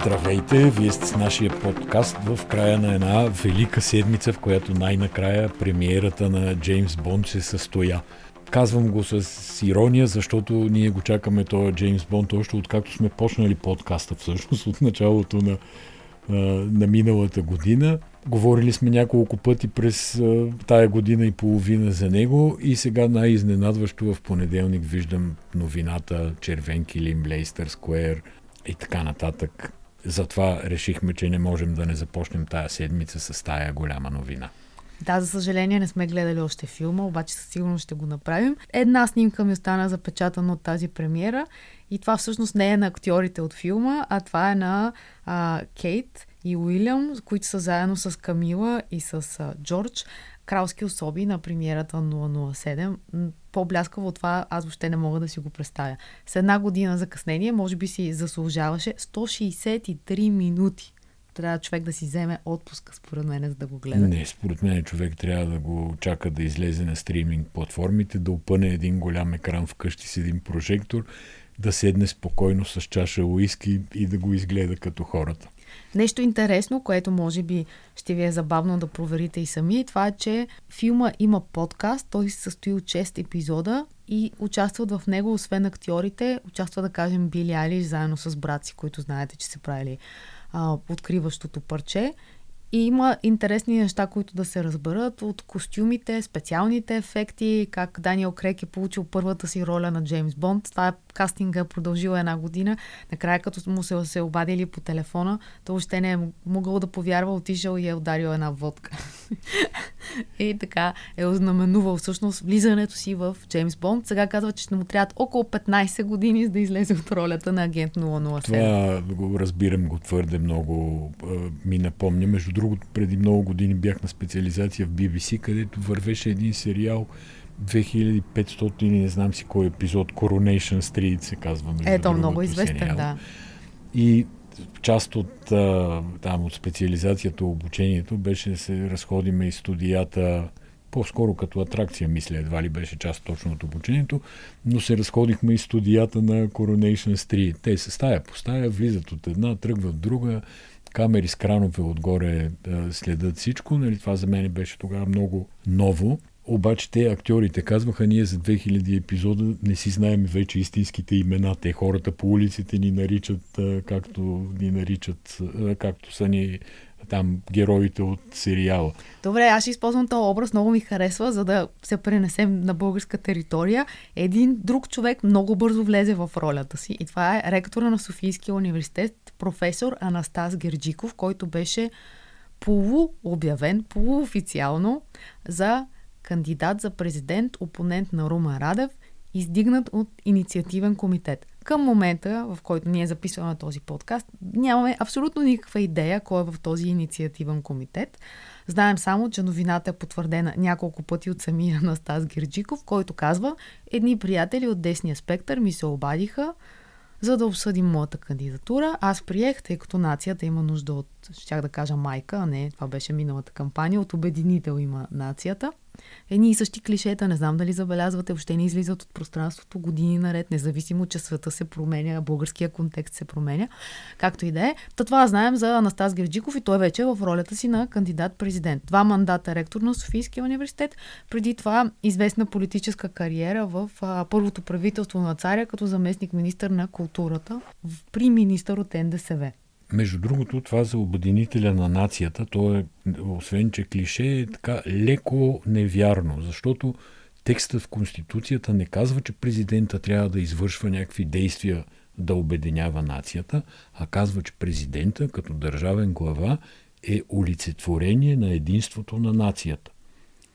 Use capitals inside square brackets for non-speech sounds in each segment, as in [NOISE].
Здравейте! Вие сте с нашия подкаст в края на една велика седмица, в която най-накрая премиерата на Джеймс Бонд се състоя. Казвам го с ирония, защото ние го чакаме този Джеймс Бонд още откакто сме почнали подкаста, всъщност от началото на, на миналата година. Говорили сме няколко пъти през тая година и половина за него и сега най-изненадващо в понеделник виждам новината Червен килим, Лейстър Сквер и така нататък. Затова решихме, че не можем да не започнем тая седмица с тая голяма новина. Да, за съжаление не сме гледали още филма, обаче със сигурност ще го направим. Една снимка ми остана запечатана от тази премиера и това всъщност не е на актьорите от филма, а това е на а, Кейт и Уилям, които са заедно с Камила и с а, Джордж. Кралски особи на премиерата 007. По-бляскаво от това аз въобще не мога да си го представя. С една година закъснение, може би си заслужаваше 163 минути трябва човек да си вземе отпуск, според мен, за да го гледа. Не, според мен човек трябва да го чака да излезе на стриминг платформите, да опъне един голям екран вкъщи с един прожектор, да седне спокойно с чаша уиски и да го изгледа като хората. Нещо интересно, което може би ще ви е забавно да проверите и сами, това е, че филма има подкаст, той се състои от 6 епизода и участват в него, освен актьорите, участва да кажем Били Алиш заедно с брат си, които знаете, че се правили а, откриващото парче. И има интересни неща, които да се разберат от костюмите, специалните ефекти, как Даниел Крек е получил първата си роля на Джеймс Бонд. Това е кастинга е продължил една година. Накрая, като му се, се обадили по телефона, то още не е могъл да повярва, отишъл и е ударил една водка. [LAUGHS] и така е ознаменувал всъщност влизането си в Джеймс Бонд. Сега казва, че ще му трябват около 15 години, за да излезе от ролята на агент 007. Това го разбирам го твърде много. Ми напомня. Между другото, преди много години бях на специализация в BBC, където вървеше един сериал 2500 не знам си кой епизод, Coronation Street се казва. Ето, много известен, сериал. да. И част от, там, от специализацията, обучението беше да се разходиме и студията по-скоро като атракция, мисля, едва ли беше част точно от обучението, но се разходихме и студията на Coronation Street. Те се стая по стая, влизат от една, тръгват от друга, камери с кранове отгоре следят всичко. Нали, това за мен беше тогава много ново. Обаче те актьорите казваха, ние за 2000 епизода не си знаем вече истинските имена. Те хората по улиците ни наричат както ни наричат, както са ни там героите от сериала. Добре, аз ще използвам този образ, много ми харесва, за да се пренесем на българска територия. Един друг човек много бързо влезе в ролята си и това е ректора на Софийския университет, професор Анастас Герджиков, който беше полуобявен, полуофициално за кандидат за президент, опонент на Рума Радев, издигнат от инициативен комитет. Към момента, в който ние записваме този подкаст, нямаме абсолютно никаква идея кой е в този инициативен комитет. Знаем само, че новината е потвърдена няколко пъти от самия [LAUGHS] Настас Герджиков, който казва, едни приятели от десния спектър ми се обадиха, за да обсъдим моята кандидатура. Аз приех, тъй като нацията има нужда от, щях да кажа майка, а не, това беше миналата кампания, от обединител има нацията едни и същи клишета, не знам дали забелязвате, въобще не излизат от пространството години наред, независимо, че света се променя, българския контекст се променя, както и да е. Та това знаем за Анастас Герджиков и той вече е в ролята си на кандидат-президент. Два мандата ректор на Софийския университет, преди това известна политическа кариера в а, първото правителство на царя като заместник министър на културата при министър от НДСВ. Между другото, това за обединителя на нацията, то е, освен че клише, е така леко невярно, защото текстът в Конституцията не казва, че президента трябва да извършва някакви действия да обединява нацията, а казва, че президента като държавен глава е олицетворение на единството на нацията.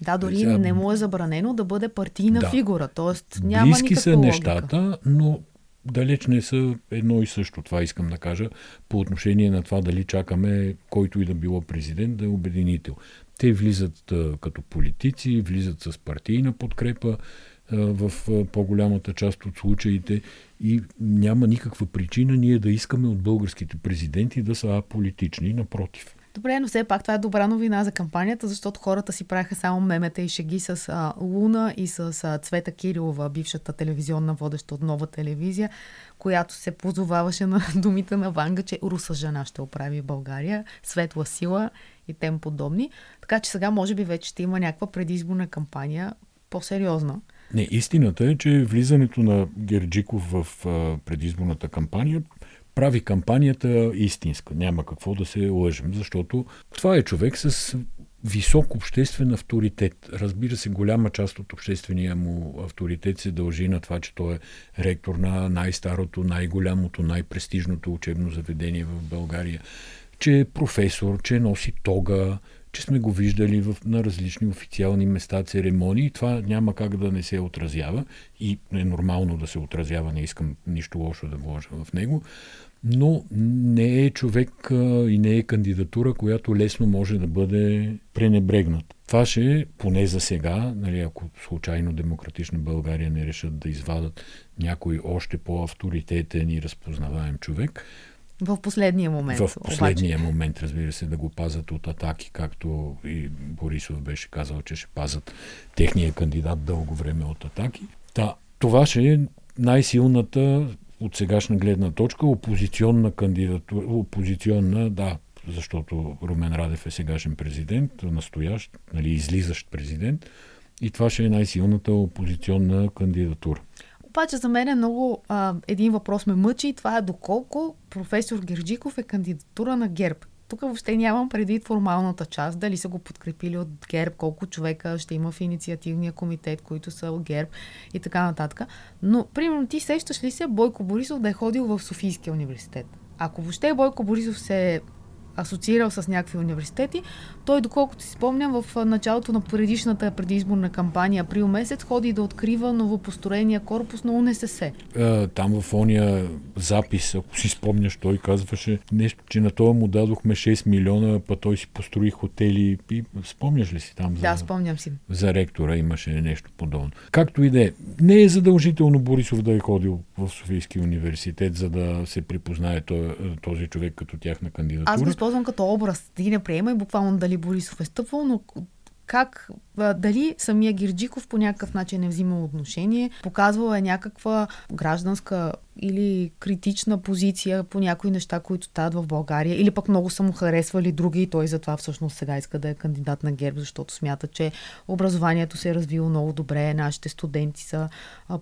Да, дори Сега, не му е забранено да бъде партийна да, фигура. Тоест, няма близки са логика. нещата, но далеч не са едно и също. Това искам да кажа по отношение на това дали чакаме който и да било президент да е обединител. Те влизат а, като политици, влизат с партийна подкрепа а, в а, по-голямата част от случаите и няма никаква причина ние да искаме от българските президенти да са аполитични. Напротив. Добре, но все пак това е добра новина за кампанията, защото хората си правиха само мемета и шеги с а, Луна и с а, Цвета Кирилова, бившата телевизионна водеща от нова телевизия, която се позоваваше на [LAUGHS] думите на Ванга, че руса жена ще оправи България, светла сила и тем подобни. Така че сега може би вече ще има някаква предизборна кампания по-сериозна. Не, истината е, че влизането на Герджиков в а, предизборната кампания прави кампанията истинска. Няма какво да се лъжим, защото това е човек с висок обществен авторитет. Разбира се, голяма част от обществения му авторитет се дължи на това, че той е ректор на най-старото, най-голямото, най-престижното учебно заведение в България, че е професор, че носи тога, че сме го виждали в, на различни официални места, церемонии. Това няма как да не се отразява и е нормално да се отразява, не искам нищо лошо да вложа в него, но не е човек а, и не е кандидатура, която лесно може да бъде пренебрегнат. Това ще е, поне за сега, нали, ако случайно Демократична България не решат да извадат някой още по-авторитетен и разпознаваем човек, в последния момент. В последния обаче. момент, разбира се, да го пазят от атаки, както и Борисов беше казал, че ще пазят техния кандидат дълго време от атаки. Та, това ще е най-силната от сегашна гледна точка опозиционна кандидатура, опозиционна, да, защото Румен Радев е сегашен президент, настоящ, нали, излизащ президент, и това ще е най-силната опозиционна кандидатура. Обаче за мен е много а, един въпрос ме мъчи и това е доколко професор Герджиков е кандидатура на ГЕРБ. Тук въобще нямам предвид формалната част, дали са го подкрепили от ГЕРБ, колко човека ще има в инициативния комитет, които са от ГЕРБ и така нататък. Но, примерно, ти сещаш ли се Бойко Борисов да е ходил в Софийския университет? Ако въобще Бойко Борисов се асоциирал с някакви университети. Той, доколкото си спомням, в началото на предишната предизборна кампания, април месец, ходи да открива новопостроения корпус на УНСС. А, там в ония запис, ако си спомняш, той казваше нещо, че на това му дадохме 6 милиона, па той си построи хотели. И спомняш ли си там? За, да, спомням си. За ректора имаше нещо подобно. Както и да е, не е задължително Борисов да е ходил в Софийския университет, за да се припознае този човек като тяхна кандидатура. Аз използвам като образ. Ти не приемай буквално дали Борисов е стъпвал, но как, дали самия Гирджиков по някакъв начин е взимал отношение, показвал е някаква гражданска или критична позиция по някои неща, които стават в България, или пък много са му харесвали други и той затова всъщност сега иска да е кандидат на ГЕРБ, защото смята, че образованието се е развило много добре, нашите студенти са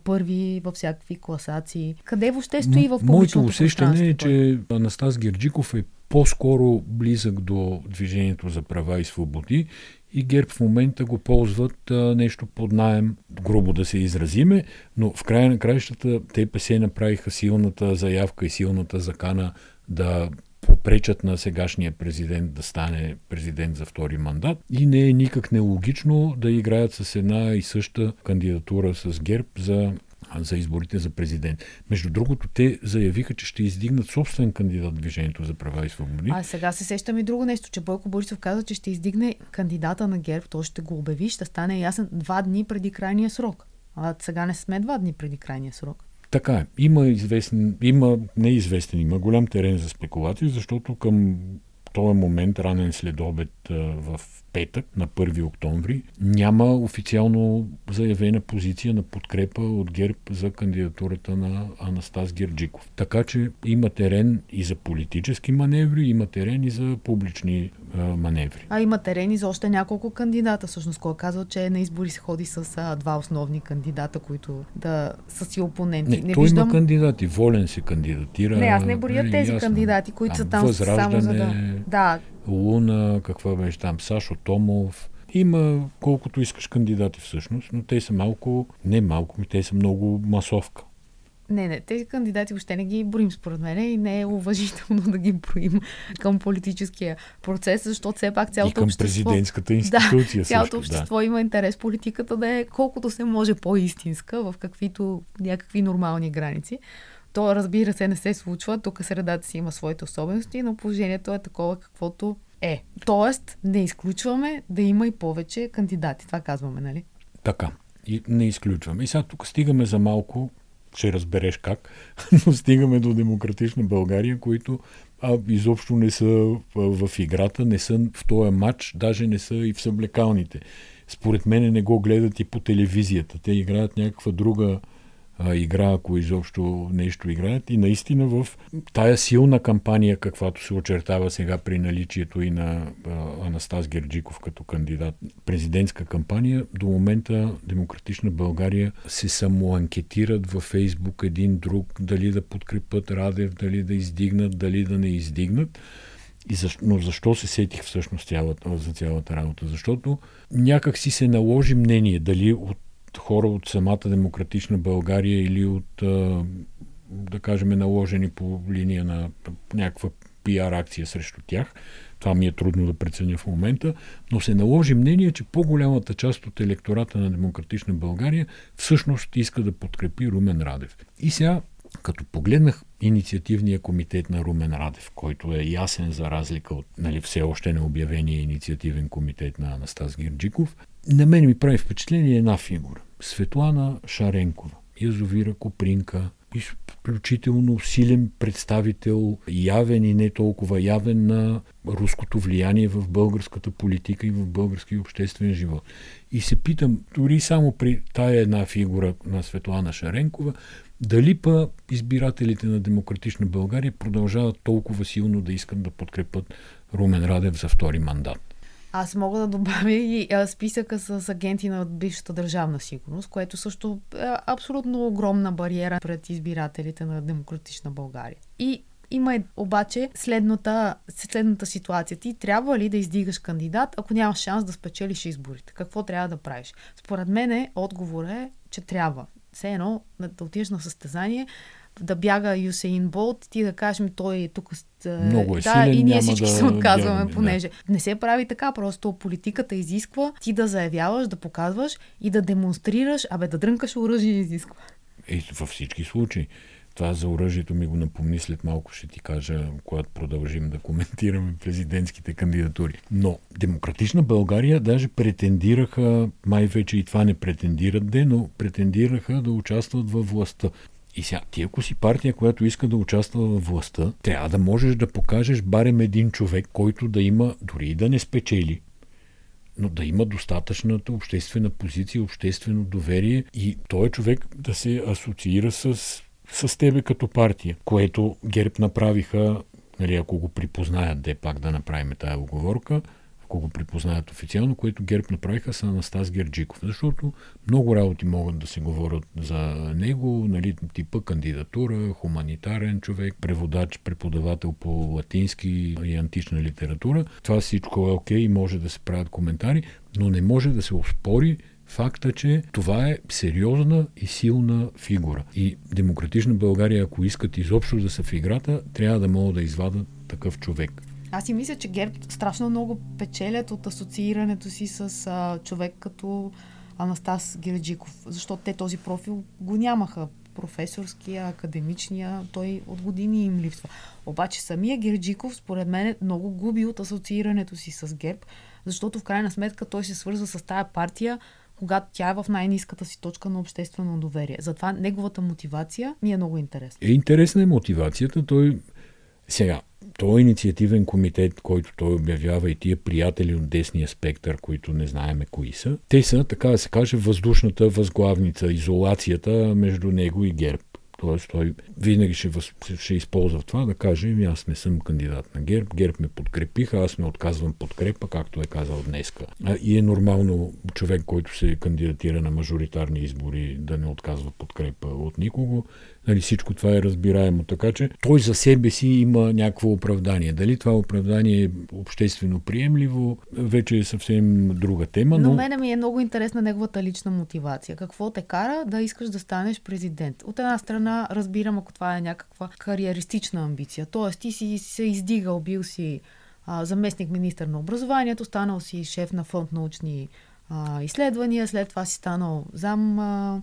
първи във всякакви класации. Къде въобще стои в публичното Моето усещане е, че Анастас Герджиков е по-скоро близък до Движението за права и свободи и ГЕРБ в момента го ползват а, нещо под найем, грубо да се изразиме, но в края на краищата ТПС направиха силната заявка и силната закана да попречат на сегашния президент да стане президент за втори мандат. И не е никак нелогично да играят с една и съща кандидатура с ГЕРБ за за изборите за президент. Между другото, те заявиха, че ще издигнат собствен кандидат Движението за права и свободи. А сега се сещам и друго нещо, че Бойко Борисов каза, че ще издигне кандидата на ГЕРБ, той ще го обяви, ще стане ясен два дни преди крайния срок. А сега не сме два дни преди крайния срок. Така е. Има известен, има неизвестен, има голям терен за спекулации, защото към този момент, ранен след обед в петък, на 1 октомври, няма официално заявена позиция на подкрепа от ГЕРБ за кандидатурата на Анастас Герджиков. Така че има терен и за политически маневри, има терен и за публични маневри. А има терен и за още няколко кандидата. Всъщност, кой казва, че на избори се ходи с а, два основни кандидата, които да са си опоненти. Не, не той виждам... има кандидати. Волен се кандидатира. Не, аз не боря тези ясно. кандидати, които са там само за да... Да, Луна, каква беше там, Сашо Томов. Има колкото искаш кандидати всъщност, но те са малко, не малко, те са много масовка. Не, не, тези кандидати въобще не ги броим според мен и не е уважително да ги броим към политическия процес, защото все пак цялото и към общество... президентската институция да, цялото общество да. има интерес политиката да е колкото се може по-истинска в каквито някакви нормални граници. То, разбира се, не се случва. Тук средата си има своите особености, но положението е такова каквото е. Тоест, не изключваме да има и повече кандидати. Това казваме, нали? Така. И не изключваме. И сега тук стигаме за малко ще разбереш как, [LAUGHS] но стигаме до демократична България, които а, изобщо не са в, играта, не са в този матч, даже не са и в съблекалните. Според мен не го гледат и по телевизията. Те играят някаква друга а, игра, ако изобщо нещо играят. И наистина в тая силна кампания, каквато се очертава сега при наличието и на а, Анастас Герджиков като кандидат, президентска кампания, до момента Демократична България се самоанкетират във Фейсбук един друг, дали да подкрепят Радев, дали да издигнат, дали да не издигнат. И защо, но защо се сетих всъщност цялата, за цялата работа? Защото някак си се наложи мнение, дали от хора от самата демократична България или от, да кажем, наложени по линия на някаква пиар акция срещу тях. Това ми е трудно да преценя в момента, но се наложи мнение, че по-голямата част от електората на Демократична България всъщност иска да подкрепи Румен Радев. И сега, като погледнах инициативния комитет на Румен Радев, който е ясен за разлика от нали, все още необявения инициативен комитет на Анастас Гирджиков, на мен ми прави впечатление една фигура. Светлана Шаренкова, язовира Копринка, изключително силен представител, явен и не толкова явен на руското влияние в българската политика и в българския обществен живот. И се питам, дори само при тая една фигура на Светлана Шаренкова, дали па избирателите на Демократична България продължават толкова силно да искат да подкрепят Румен Радев за втори мандат. Аз мога да добавя и списъка с агенти на бившата държавна сигурност, което също е абсолютно огромна бариера пред избирателите на демократична България. И има обаче следната, следната ситуация. Ти трябва ли да издигаш кандидат, ако нямаш шанс да спечелиш изборите? Какво трябва да правиш? Според мен отговор е, че трябва. Все едно да отидеш на състезание, да бяга Юсейн Болт, ти да кажем, той е тук. Много е да, силен, и ние всички да се отказваме, бягаме, понеже да. не се прави така, просто политиката изисква ти да заявяваш, да показваш и да демонстрираш, абе да дрънкаш оръжие изисква. И във всички случаи. Това за оръжието ми го напомни след малко, ще ти кажа, когато продължим да коментираме президентските кандидатури. Но Демократична България даже претендираха, май вече и това не претендират де, но претендираха да участват във властта. И сега, ти ако си партия, която иска да участва в властта, трябва да можеш да покажеш барем един човек, който да има, дори и да не спечели, но да има достатъчната обществена позиция, обществено доверие и той е човек да се асоциира с, с тебе като партия, което ГЕРБ направиха, нали, ако го припознаят, де пак да направим тая оговорка, ако го припознаят официално, което ГЕРБ направиха с Анастас Герджиков. Защото много работи могат да се говорят за него, нали, типа кандидатура, хуманитарен човек, преводач, преподавател по латински и антична литература. Това всичко е окей и може да се правят коментари, но не може да се оспори факта, че това е сериозна и силна фигура. И демократична България, ако искат изобщо да са в играта, трябва да могат да извадат такъв човек. Аз си мисля, че ГЕРБ страшно много печелят от асоциирането си с а, човек като Анастас Герджиков, защото те този профил го нямаха. Професорския, академичния, той от години им липсва. Обаче самия Герджиков, според мен, много губи от асоциирането си с ГЕРБ, защото в крайна сметка той се свърза с тая партия, когато тя е в най-низката си точка на обществено доверие. Затова неговата мотивация ми е много интересна. Е, интересна е мотивацията. Той сега, този инициативен комитет, който той обявява и тия приятели от десния спектър, които не знаеме кои са, те са, така да се каже, въздушната възглавница, изолацията между него и ГЕРБ. Тоест той винаги ще, въз, ще използва това да каже, ами аз не съм кандидат на ГЕРБ, ГЕРБ ме подкрепиха, аз не отказвам подкрепа, както е казал днеска. И е нормално човек, който се кандидатира на мажоритарни избори, да не отказва подкрепа от никого. Нали, всичко това е разбираемо. Така че той за себе си има някакво оправдание. Дали това оправдание е обществено приемливо, вече е съвсем друга тема. Но, но мене ми е много интересна неговата лична мотивация. Какво те кара да искаш да станеш президент? От една страна разбирам, ако това е някаква кариеристична амбиция. Тоест ти си се издигал, бил си а, заместник министър на образованието, станал си шеф на фонд научни а, изследвания, след това си станал зам а,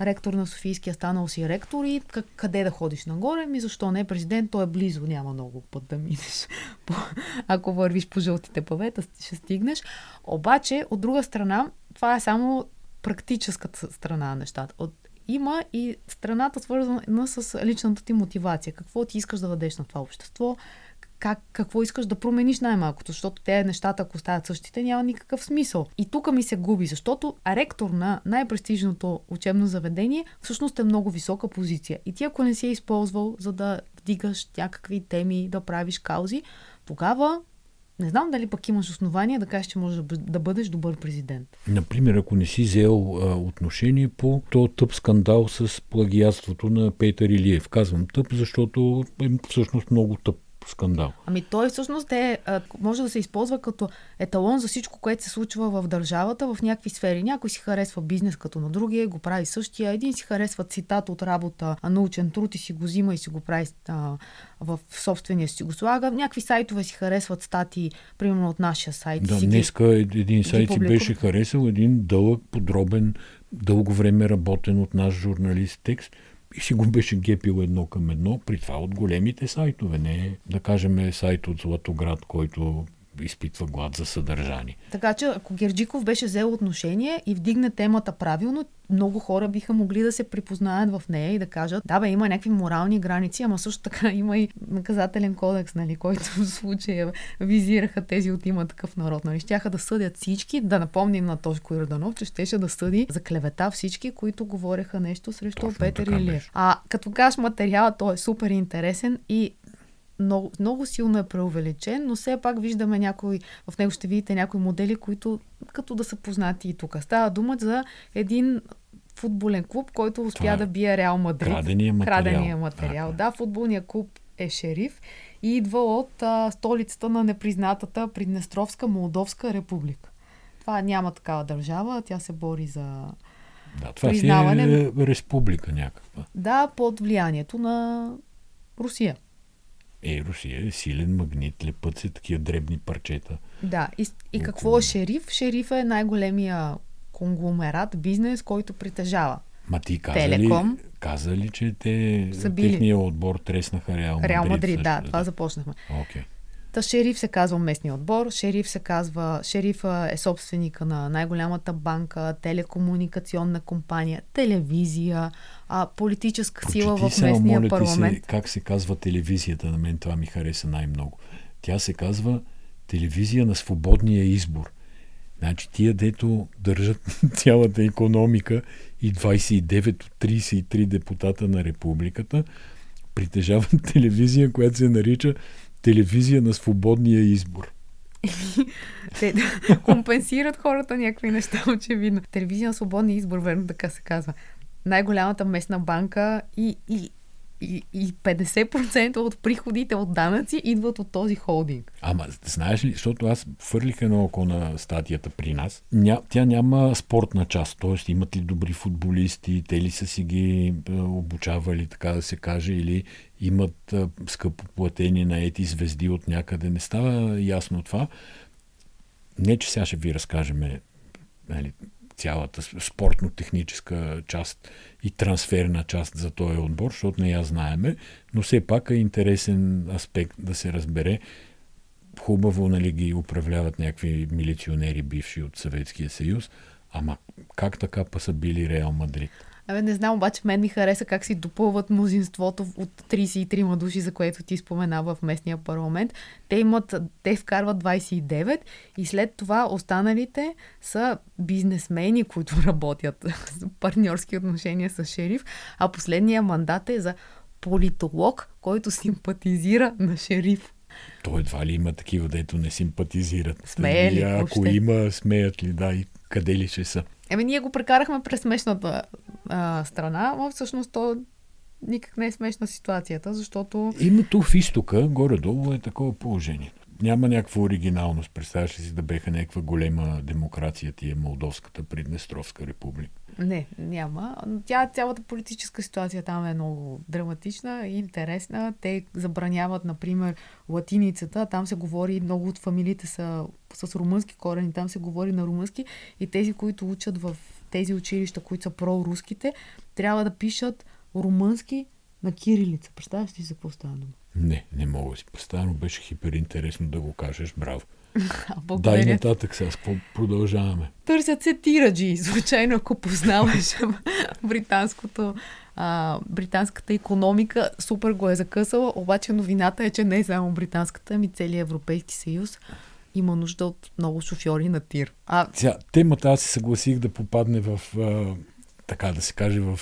ректор на Софийския, станал си ректор и къде да ходиш нагоре? Ми защо не? Президент, той е близо, няма много път да минеш. [LAUGHS] Ако вървиш по жълтите павета, ще стигнеш. Обаче, от друга страна, това е само практическата страна на нещата. От има и страната свързана с личната ти мотивация. Какво ти искаш да дадеш на това общество, как, какво искаш да промениш най-малкото, защото те нещата, ако стават същите, няма никакъв смисъл. И тук ми се губи, защото ректор на най-престижното учебно заведение всъщност е много висока позиция. И ти ако не си е използвал, за да вдигаш някакви теми, да правиш каузи, тогава не знам дали пък имаш основания да кажеш, че можеш да бъдеш добър президент. Например, ако не си взел а, отношение по то тъп скандал с плагиатството на Петър Илиев. Казвам тъп, защото е всъщност много тъп скандал. Ами той всъщност е, може да се използва като еталон за всичко, което се случва в държавата в някакви сфери. Някой си харесва бизнес като на другия, го прави същия. Един си харесва цитат от работа, научен труд и си го взима и си го прави а, в собствения си го слага. Някакви сайтове си харесват статии, примерно от нашия сайт. Да, днеска един сайт си беше харесал един дълъг, подробен, дълго време работен от наш журналист текст – и си го беше гепил едно към едно, при това от големите сайтове, не да кажем сайт от Златоград, който изпитва глад за съдържание. Така че ако Герджиков беше взел отношение и вдигне темата правилно, много хора биха могли да се припознаят в нея и да кажат, да бе, има някакви морални граници, ама също така има и наказателен кодекс, нали, който в случая визираха тези от има такъв народ. Нали. Щяха да съдят всички, да напомним на Тошко Йорданов, че щеше да съди за клевета всички, които говореха нещо срещу Точно Петър Илиев. А като кажеш материала, той е супер интересен и много, много силно е преувеличен, но все пак виждаме някои, в него ще видите някои модели, които като да са познати и тук. Става дума за един футболен клуб, който успя Това да бие Реал Мадрид. Крадения материал. Крадения материал. Да, футболният клуб е шериф и идва от а, столицата на непризнатата Приднестровска Молдовска република. Това няма такава държава, тя се бори за да, това признаване. си е республика някаква. Да, под влиянието на Русия. Е, Русия е силен магнит, лепът се такива дребни парчета. Да, и, и какво е шериф? Шериф е най-големия конгломерат, бизнес, който притежава. Ма ти каза Телеком. Ли, каза ли, че те, са били... техния отбор треснаха Реал Мадрид? Реал Мадрид, да, това започнахме. Okay. Та шериф се казва местния отбор, шериф се казва, шерифа е собственика на най-голямата банка, телекомуникационна компания, телевизия, а, политическа Прочети сила в местния моля парламент. Се, как се казва телевизията, на мен това ми хареса най-много. Тя се казва телевизия на свободния избор. Значи тия, дето държат [LAUGHS] цялата економика и 29 от 33 депутата на републиката, притежават [LAUGHS] телевизия, която се нарича телевизия на свободния избор. [LAUGHS] Те компенсират хората някакви неща, очевидно. Телевизия на свободния избор, верно така се казва. Най-голямата местна банка и, и и, и 50% от приходите от данъци идват от този холдинг. Ама, знаеш ли, защото аз фърлих едно око на статията при нас, ня, тя няма спортна част, т.е. имат ли добри футболисти, те ли са си ги е, обучавали, така да се каже, или имат е, скъпо платени на ети звезди от някъде. Не става ясно това. Не, че сега ще ви разкажем нали, цялата спортно-техническа част и трансферна част за този отбор, защото не я знаеме, но все пак е интересен аспект да се разбере. Хубаво нали, ги управляват някакви милиционери, бивши от Съветския съюз, ама как така па са били Реал Мадрид? Абе, не знам, обаче мен ми хареса как си допълват мнозинството от 33 души, за което ти споменава в местния парламент. Те имат, те вкарват 29 и след това останалите са бизнесмени, които [LAUGHS] работят с партньорски отношения с шериф, а последния мандат е за политолог, който симпатизира на шериф. Той едва ли има такива, дето не симпатизират. Смея ли? Ако има, смеят ли, да, и къде ли ще са. Еми, ние го прекарахме през смешната а, страна, но всъщност то никак не е смешна ситуацията, защото... Името в изтока, горе-долу е такова положение. Няма някаква оригиналност. Представяш ли си да беха някаква голема демокрация тия Молдовската Приднестровска република? Не, няма. Тя, цялата политическа ситуация там е много драматична и интересна. Те забраняват, например, латиницата. Там се говори, много от фамилиите са с румънски корени, там се говори на румънски и тези, които учат в тези училища, които са проруските, трябва да пишат румънски на кирилица. Представяш ли за какво става дума? Не, не мога да си представя, но беше хиперинтересно да го кажеш. Браво. [LAUGHS] Благодаря. Дай нататък сега, продължаваме. Търсят се тираджи. Случайно, ако познаваш [LAUGHS] британското, а, британската економика, супер го е закъсала, обаче новината е, че не е само британската, ами целият Европейски съюз има нужда от много шофьори на тир. А... Сега, темата аз се съгласих да попадне в, а, така да се каже, в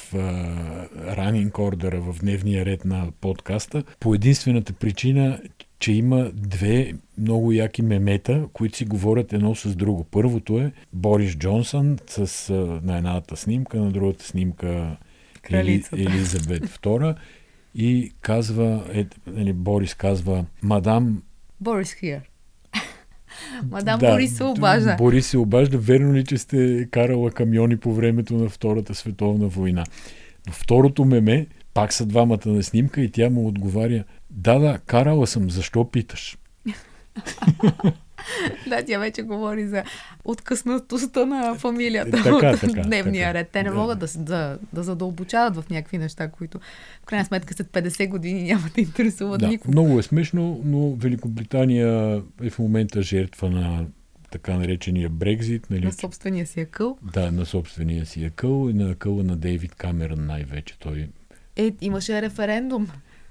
ранинг ордера, в дневния ред на подкаста, по единствената причина, че има две много яки мемета, които си говорят едно с друго. Първото е Борис Джонсън с, на едната снимка, на другата снимка Ели, Елизабет II и казва, е, нали, Борис казва, мадам... Борис here. Мадам да, Борис се обажда. Борис се обажда. Верно ли, че сте карала камиони по времето на Втората световна война? Но второто меме, пак са двамата на снимка и тя му отговаря, да, да, карала съм, защо питаш? [LAUGHS] [LAUGHS] да, тя вече говори за откъснатостта на фамилията е, така, от така, дневния така. ред. Те не да. могат да, да, да задълбочават в някакви неща, които в крайна сметка след 50 години няма да интересуват да, никого. Много е смешно, но Великобритания е в момента жертва на така наречения Брекзит. Нали? На собствения си акъл. Да, на собствения си акъл и на акъла на Дейвид Камерън най-вече. Той... Е, имаше референдум.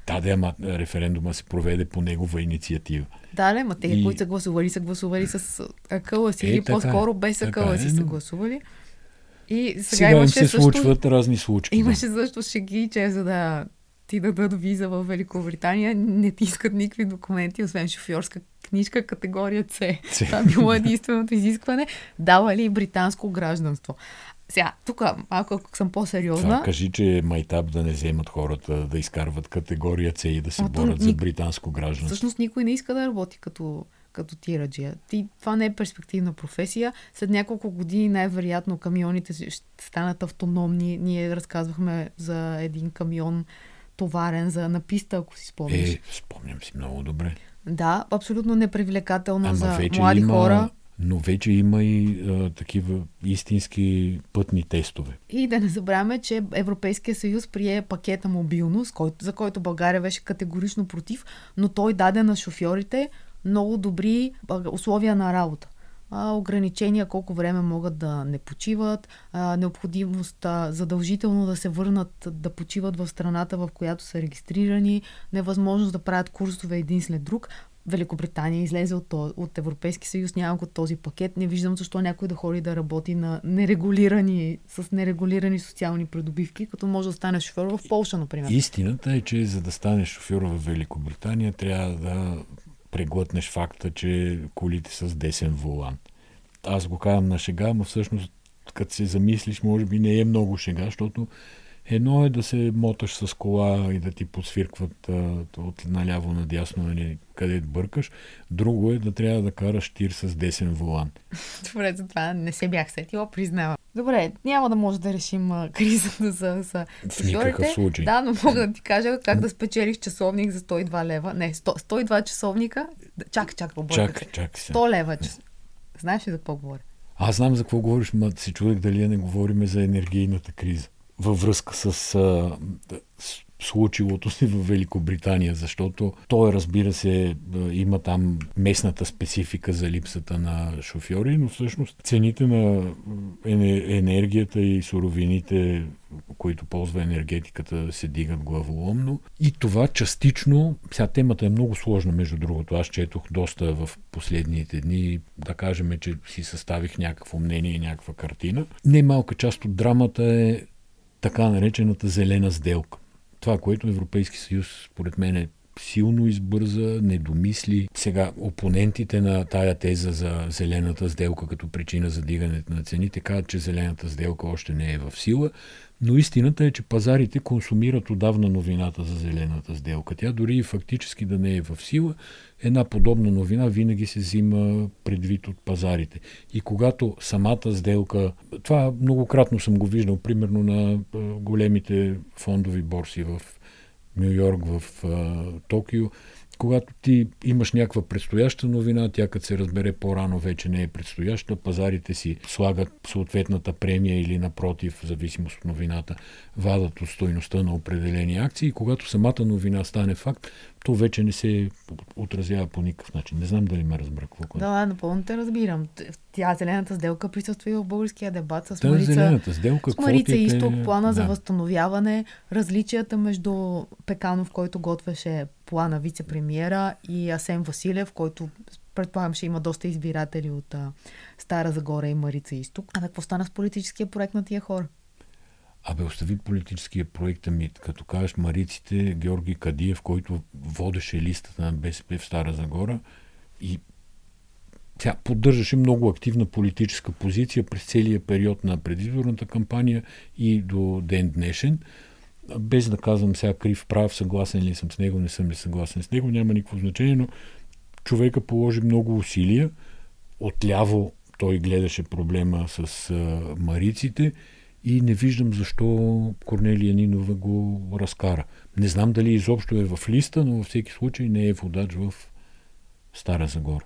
Да, да, ама референдума се проведе по негова инициатива. Да, не, ма те, и... които са гласували, са гласували с акъла си е, или по-скоро без акъла си е, са гласували. И сега, сега имаше се също, случват разни случки. Имаше да. също шеги, че за да ти дадат виза в Великобритания, не ти искат никакви документи, освен шофьорска книжка категория С. Това било единственото изискване. Дава ли британско гражданство? Сега, тук малко ако съм по-сериозна... Това кажи, че е майтап да не вземат хората да изкарват категория С и да се борят ник... за британско гражданство. Всъщност никой не иска да работи като, като тираджия. Ти, това не е перспективна професия. След няколко години най-вероятно камионите ще станат автономни. Ние разказвахме за един камион товарен за написта, ако си спомняш. Е, спомням си много добре. Да, абсолютно непривлекателно Ама за млади има... хора но вече има и а, такива истински пътни тестове. И да не забравяме, че Европейския съюз прие пакета мобилност, за който България беше категорично против, но той даде на шофьорите много добри условия на работа ограничения колко време могат да не почиват, необходимост задължително да се върнат да почиват в страната, в която са регистрирани, невъзможност да правят курсове един след друг. Великобритания излезе от, от Европейски съюз, няма го този пакет. Не виждам защо някой да ходи да работи на нерегулирани, с нерегулирани социални придобивки, като може да стане шофьор в Полша, например. Истината е, че за да станеш шофьор в Великобритания, трябва да преглътнеш факта, че колите са с десен волан. Аз го казвам на шега, но всъщност, като се замислиш, може би не е много шега, защото Едно е да се моташ с кола и да ти подсвиркват а, от наляво надясно, нали, къде бъркаш. Друго е да трябва да караш тир с десен волан. [LAUGHS] Добре, за това не се бях сетила, признавам. Добре, няма да може да решим а, [LAUGHS] кризата за, за В никакъв случай. Да, но мога да ти кажа как да спечелиш часовник за 102 лева. Не, 100, 102 часовника. Чакай, чакай, чак, чак, 100 лева. Час. Знаеш ли за какво говоря? Аз знам за какво говориш, но си чудех дали не говориме за енергийната криза във връзка с, с случилото си в Великобритания, защото той, разбира се, има там местната специфика за липсата на шофьори, но всъщност цените на енергията и суровините, които ползва енергетиката, се дигат главоломно. И това частично, сега темата е много сложна, между другото. Аз четох доста в последните дни, да кажем, че си съставих някакво мнение някаква картина. Немалка част от драмата е така наречената зелена сделка. Това, което Европейски съюз, според мен, е силно избърза, не домисли. Сега, опонентите на тая теза за зелената сделка като причина за дигането на цените казват, че зелената сделка още не е в сила, но истината е, че пазарите консумират отдавна новината за зелената сделка. Тя дори и фактически да не е в сила, една подобна новина винаги се взима предвид от пазарите. И когато самата сделка, това многократно съм го виждал, примерно на големите фондови борси в Нью Йорк, в Токио, когато ти имаш някаква предстояща новина, тя като се разбере по-рано вече не е предстояща, пазарите си слагат съответната премия или напротив, в зависимост от новината, вадат от стойността на определени акции. И когато самата новина стане факт, то вече не се отразява по никакъв начин. Не знам дали ме разбра какво. Да, напълно те разбирам. Тя зелената сделка присъства и в българския дебат с Марица, зелената сделка, с Марица Изток, плана да. за възстановяване, различията между Пеканов, който готвеше плана вице-премьера и Асен Василев, който предполагам ще има доста избиратели от а, Стара Загора и Марица Изток. А какво стана с политическия проект на тия хора? Абе, остави политическия проект, ами като кажеш Мариците, Георги Кадиев, който водеше листата на БСП в Стара Загора и тя поддържаше много активна политическа позиция през целия период на предизборната кампания и до ден днешен. Без да казвам сега крив прав, съгласен ли съм с него, не съм ли съгласен с него, няма никакво значение, но човека положи много усилия. Отляво той гледаше проблема с мариците и не виждам защо Корнелия Нинова го разкара. Не знам дали изобщо е в листа, но във всеки случай не е водач в Стара Загора.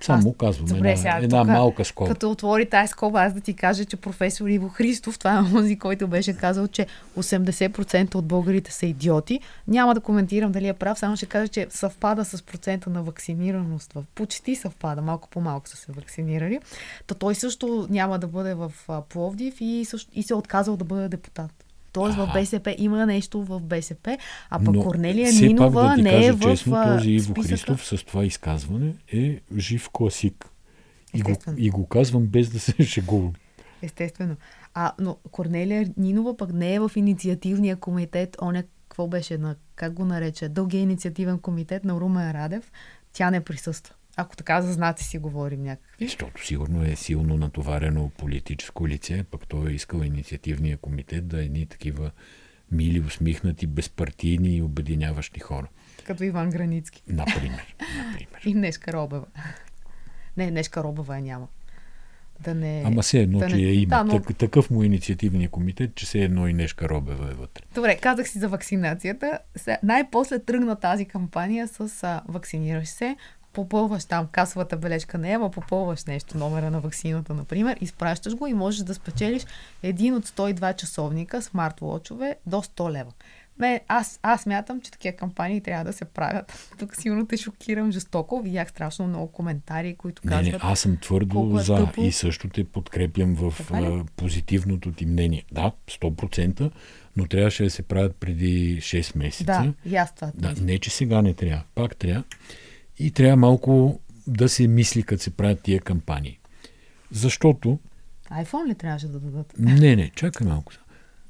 Само аз, казвам добре, една, сега, една тук, малка скоба. Като отвори тази скоба, аз да ти кажа, че професор Иво Христов, това е този, който беше казал, че 80% от българите са идиоти. Няма да коментирам дали е прав, само ще кажа, че съвпада с процента на вакцинираност. Почти съвпада, малко по-малко са се вакцинирали. То той също няма да бъде в Пловдив и, също, и се е отказал да бъде депутат. Тоест в БСП има нещо в БСП, а пък Но, Корнелия Нинова пак да не е в честно, този Иво списъка. Христов с това изказване е жив класик. И го, и го казвам без да се [LAUGHS] шегувам. Естествено. А, но Корнелия Нинова пък не е в инициативния комитет, оня какво беше, на, как го нарече, дългия инициативен комитет на Румен Радев. Тя не присъства. Ако така за знаци си говорим някакви. Защото сигурно е силно натоварено политическо лице, пък той е искал инициативния комитет да е едни такива мили, усмихнати, безпартийни и обединяващи хора. Като Иван Границки. Например. [LAUGHS] например. И Нешка Робева. Не, Нешка Робева я няма. Да не, Ама все едно, да че не... я има. Да, но... такъв му е инициативния комитет, че все едно и Нешка Робева е вътре. Добре, казах си за вакцинацията. Най-после тръгна тази кампания с а, вакцинираш се, попълваш там касовата бележка не е, ама попълваш нещо, номера на вакцината, например, изпращаш го и можеш да спечелиш един от 102 часовника, смарт-лочове, до 100 лева. Ме, аз, аз мятам, че такива кампании трябва да се правят. [LAUGHS] Тук сигурно те шокирам жестоко. Видях страшно много коментари, които казват... Не, не, аз съм твърдо е за тъпо. и също те подкрепям в позитивното ти мнение. Да, 100%, но трябваше да се правят преди 6 месеца. Да, и аз това. Да, не, че сега не трябва. Пак трябва. И трябва малко да се мисли, като се правят тия кампании. Защото... iPhone ли трябваше да дадат? Не, не, чакай малко.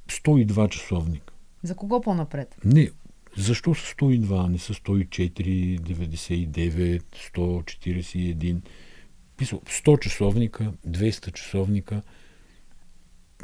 102 часовника. За кого по-напред? Не, защо са 102, не са 104, 99, 141? 100 часовника, 200 часовника –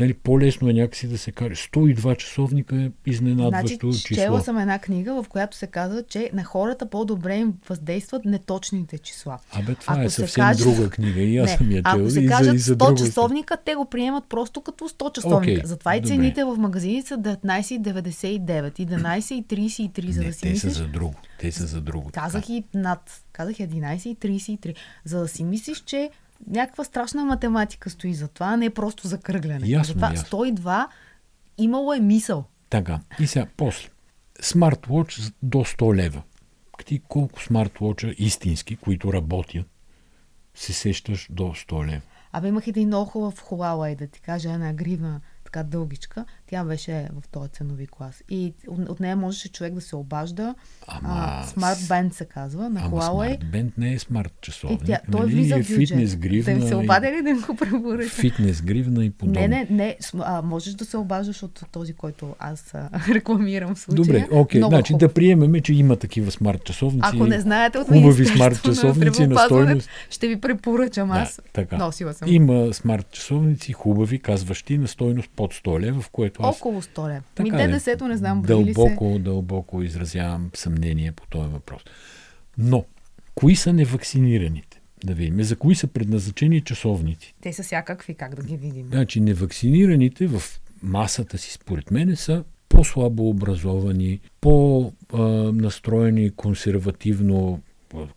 нали, по-лесно е някакси да се каже. 102 часовника е изненадващо значи, число. Чела съм една книга, в която се казва, че на хората по-добре им въздействат неточните числа. Абе, това ако е съвсем каже... друга книга и аз съм я чел. Ако се и кажат за, и за 100 часовника, те го приемат просто като 100 часовника. Okay, Затова и цените добре. в магазини са 19,99, 11,33, за Не, да си те мислиш. са за друго. Те са за друго. Казах и над. Казах 11,33. За да си мислиш, че някаква страшна математика стои за това, не е просто за кръгляне. Ясно, Затова ясно. 102 имало е мисъл. Така. И сега, после. Смарт-вотч до 100 лева. Ти колко смарт-вотча истински, които работят, се сещаш до 100 лева? Абе имах един много хубав Huawei, да ти кажа, една гривна така дългичка, тя беше в този ценови клас. И от, от нея можеше човек да се обажда. Ама... Smart Band се казва на Ама Huawei. Smart Band не е смарт часовник. И тя, той нали? влиза е в бюджет. фитнес гривна. Да се обади ли да го препоръча? Фитнес гривна и подобно. Не, не, не. А, можеш да се обаждаш от този, който аз а, [LAUGHS] рекламирам в случая. Добре, окей. Okay. Значи да приемеме, че има такива смарт часовници. Ако не знаете от хубави смарт часовници на, на стойност. Ще ви препоръчам аз. Да, така. Носила съм. Има смарт часовници, хубави, казващи на стойност под 100 лева, в което аз... Около 100 лева. Ми ДДС-то не знам, дълбоко, се... дълбоко изразявам съмнение по този въпрос. Но, кои са невакцинираните? Да видим. За кои са предназначени часовници? Те са всякакви, как да ги видим? Значи, невакцинираните в масата си, според мен, са по-слабо образовани, по-настроени консервативно,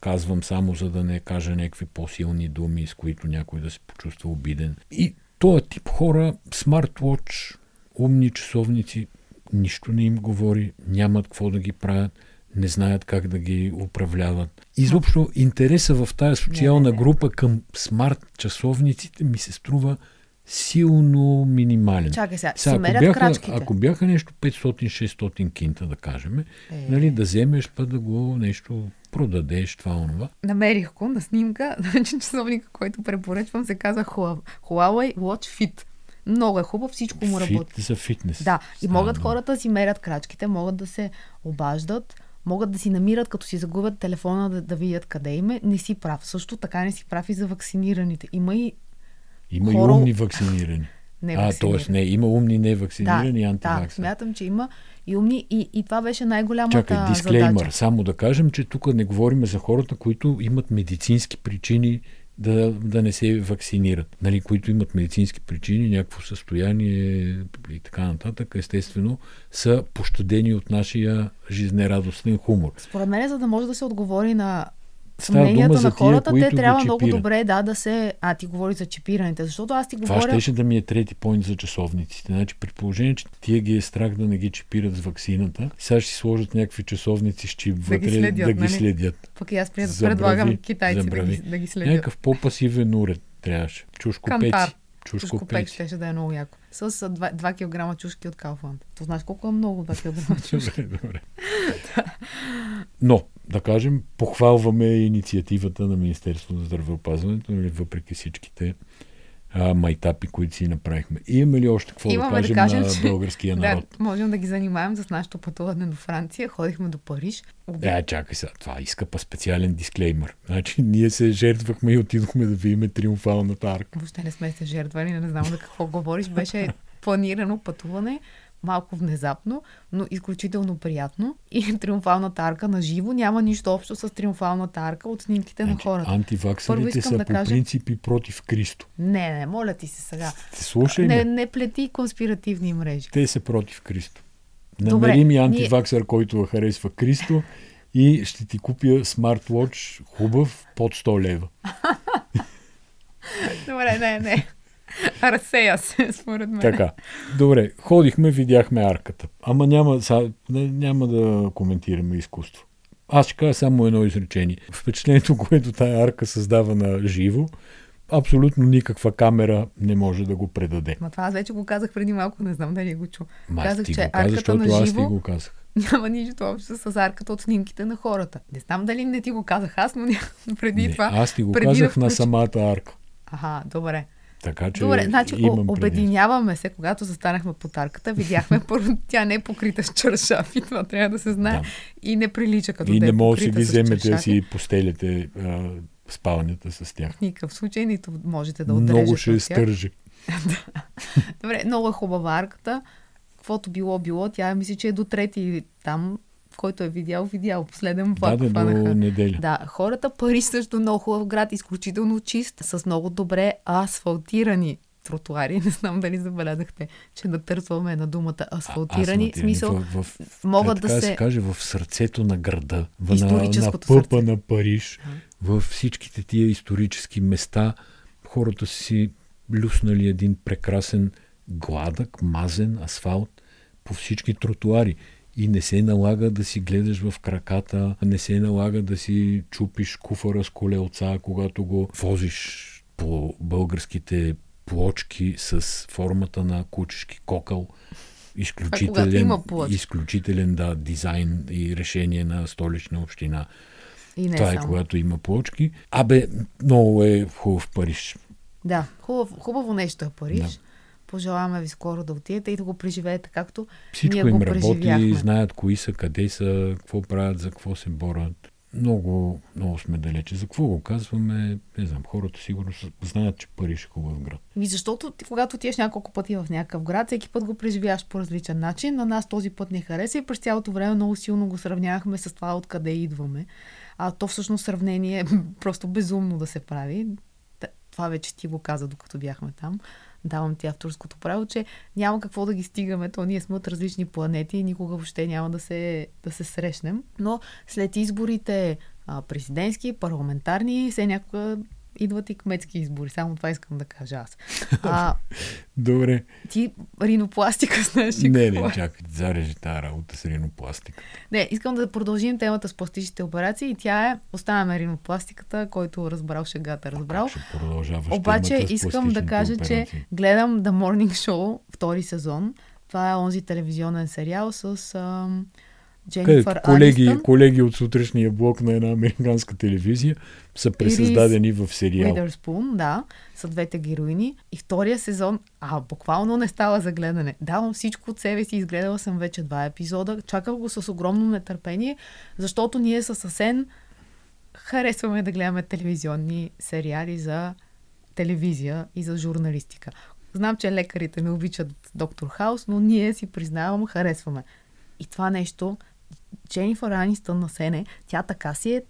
казвам само за да не кажа някакви по-силни думи, с които някой да се почувства обиден. И този тип хора, смарт-вотч, умни часовници, нищо не им говори, нямат какво да ги правят, не знаят как да ги управляват. Изобщо интереса в тази социална група към смарт часовниците ми се струва силно минимален. Чакай сега, сега ако, бяха, крачките. ако бяха нещо 500-600 кинта, да кажем, Е. нали, да вземеш па да го нещо продадеш, това, онова. Намерих го на снимка, [LAUGHS] значи часовника, който препоръчвам, се казва Hua- Huawei Watch Fit. Много е хубав, всичко му работи. Фит за фитнес. Да, и могат хората да си мерят крачките, могат да се обаждат, могат да си намират, като си загубят телефона, да, да видят къде им е. Не си прав. Също така не си прав и за вакцинираните. Има и Има хора- и умни вакцинирани. [LAUGHS] а, невакцинирани. т.е. не, има умни невакцинирани да, да, антиваксери. смятам, че има и умни. И, и това беше най-голямата Чакай, дисклеймър. задача. Само да кажем, че тук не говорим за хората, които имат медицински причини да, да не се вакцинират. Нали, които имат медицински причини, някакво състояние и така нататък, естествено, са пощадени от нашия жизнерадостен хумор. Според мен, за да може да се отговори на За на тия, хората, които те трябва много чипират. добре да, да се... А, ти говори за чипираните, защото аз ти Това говоря... щеше да ми е трети поинт за часовниците. Значи, при положение, че тия ги е страх да не ги чипират с ваксината, сега ще си сложат някакви часовници с чип Да ги вътре, следят, да ги нали? следят. Пък и аз пред, Забрави, предлагам китайци да забрави. ги, да ги следят. Някакъв по-пасивен уред трябваше. Чушкопеци. Кантар. Чушкопеци. Чушкопек щеше да е много яко. С 2, 2 кг чушки от Кауфланд. То знаеш колко е много 2 кг [LAUGHS] чушки? Добре, добре. Но, да кажем, похвалваме инициативата на Министерството на здравеопазването, нали, въпреки всичките а, майтапи, които си направихме. И имаме ли още какво Имаме да да кажем, кажем, на че- българския [LAUGHS] народ? Да, можем да ги занимаем с нашето пътуване до Франция. Ходихме до Париж. Оби... Да, чакай сега, това иска па специален дисклеймър. Значи, ние се жертвахме и отидохме да видим триумфалната арка. Въобще не сме се жертвали, не знам за какво говориш. Беше планирано пътуване, малко внезапно, но изключително приятно. И [LAUGHS] триумфалната арка на живо няма нищо общо с триумфалната арка от снимките на Значи, хората. Първо антиваксерите искам са да по кажа- принципи против Кристо. Не, не, моля ти се сега. Слушай Не, не плети конспиративни мрежи. те са против Кристо. Намери ми ние- антиваксер, който харесва Кристо и ще ти купя смарт-вотч хубав под 100 лева. [LAUGHS] Добре, не, не. [LAUGHS] Разсея се, според мен. Така. Добре, ходихме, видяхме арката. Ама няма, са, няма да коментираме изкуство. Аз ще кажа само едно изречение. Впечатлението, което тая арка създава на живо, абсолютно никаква камера не може да го предаде. Ма това аз вече го казах преди малко, не знам дали го чу. Ма, казах, ти че го каза, арката на аз ти живо го казах. [LAUGHS] няма нищо общо с арката от снимките на хората. Не знам дали не ти го казах аз, но [LAUGHS] ня- преди Не, това. аз ти го преди казах да на включи- самата арка. Аха, добре. Така че Добре, значи имам обединяваме се, когато застанахме под арката, видяхме [LAUGHS] първо, тя не е покрита с чаршафи, това трябва да се знае. Да. И не прилича като И да е не може да си с вземете да си постеляте а, спалнята с тях. В никакъв случай, нито можете да отрежете Много ще стържи. [LAUGHS] Добре, много е хубава арката. Каквото било, било. Тя мисля, че е до трети там, който е видял, видял. Последен влак до хванаха. неделя. Да, хората. Париж също много хубав град, изключително чист, с много добре асфалтирани тротуари. [LAUGHS] Не знам дали забелязахте, че натърсваме на думата асфалтирани. В смисъл, в, в, могат да се се... каже в сърцето на града, в, на, на пъпа сърце. на Париж, във всичките тия исторически места, хората си люснали един прекрасен гладък, мазен асфалт по всички тротуари. И не се налага да си гледаш в краката, не се налага да си чупиш куфара с колелца, когато го возиш по българските плочки с формата на кучешки кокъл. Изключителен, изключителен да, дизайн и решение на столична община. И не Това е само. когато има плочки. Абе, много е хубав Париж. Да, хубав, хубаво нещо е Париж. Да. Пожелаваме ви скоро да отидете и да го преживеете както Всичко ние им го работи, преживяхме. знаят кои са, къде са, какво правят, за какво се борят. Много, много сме далече. За какво го казваме? Не знам, хората сигурно знаят, че Париж е хубав град. Ми защото ти, когато отидеш няколко пъти в някакъв град, всеки път го преживяваш по различен начин. На нас този път не хареса и през цялото време много силно го сравнявахме с това откъде идваме. А то всъщност сравнение е [LAUGHS] просто безумно да се прави. Това вече ти го каза, докато бяхме там. Давам ти авторското право, че няма какво да ги стигаме, то ние сме от различни планети и никога въобще няма да се, да се срещнем. Но след изборите президентски, парламентарни, се някога идват и кметски избори. Само това искам да кажа аз. [LAUGHS] А, Добре. ти ринопластика знаеш ли Не, не, е? чакай, зарежи тази работа с ринопластика. Не, искам да продължим темата с пластичните операции и тя е, оставяме ринопластиката, който разбрал шегата, разбрал. Ще продължаваш Обаче искам да кажа, операции. че гледам The Morning Show, втори сезон. Това е онзи телевизионен сериал с ам, Дженнифър колеги, Анистън. колеги от сутрешния блок на една американска телевизия са пресъздадени в сериал. Witherspoon, да, са двете героини. И втория сезон, а, буквално не става за гледане. Давам всичко от себе си, изгледала съм вече два епизода. Чаках го с огромно нетърпение, защото ние с Асен харесваме да гледаме телевизионни сериали за телевизия и за журналистика. Знам, че лекарите не обичат Доктор Хаус, но ние си признавам, харесваме. И това нещо, Дженнифър Анистън на Сене, тя така си е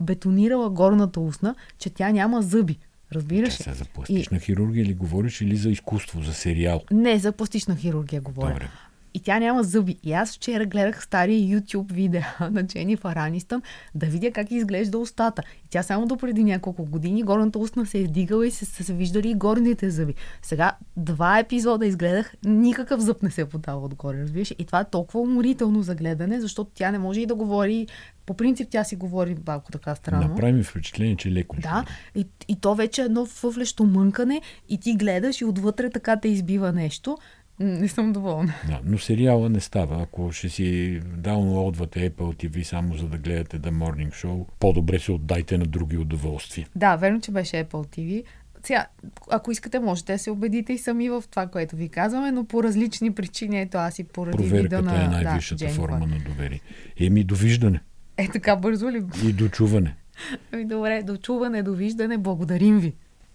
бетонирала горната устна, че тя няма зъби. Разбираш ли? за пластична хирургия ли говориш или за изкуство, за сериал? Не, за пластична хирургия говоря. Добре. И тя няма зъби. И аз вчера гледах стария YouTube видеа [LAUGHS] на Дженнифър Анистън да видя как изглежда устата. И тя само до преди няколко години горната устна се е издигала и се, се, се виждали и горните зъби. Сега два епизода изгледах, никакъв зъб не се е подава отгоре, разбираш? И това е толкова уморително за гледане, защото тя не може и да говори. По принцип тя си говори малко така странно. Направи ми впечатление, че леко. Да, и, и то вече е едно въвлещо мънкане и ти гледаш и отвътре така те избива нещо. Не съм доволна. Да, но сериала не става. Ако ще си даунлоудвате Apple TV само за да гледате The Morning Show, по-добре се отдайте на други удоволствия. Да, верно, че беше Apple TV. Сега, ако искате, можете да се убедите и сами в това, което ви казваме, но по различни причини. Ето аз и поради вида Проверката на... е най-висшата да, форма на доверие. Еми, довиждане Е, така бързо ли? и дочуване. Ами добре, до чуване, довиждане, благодарим ви.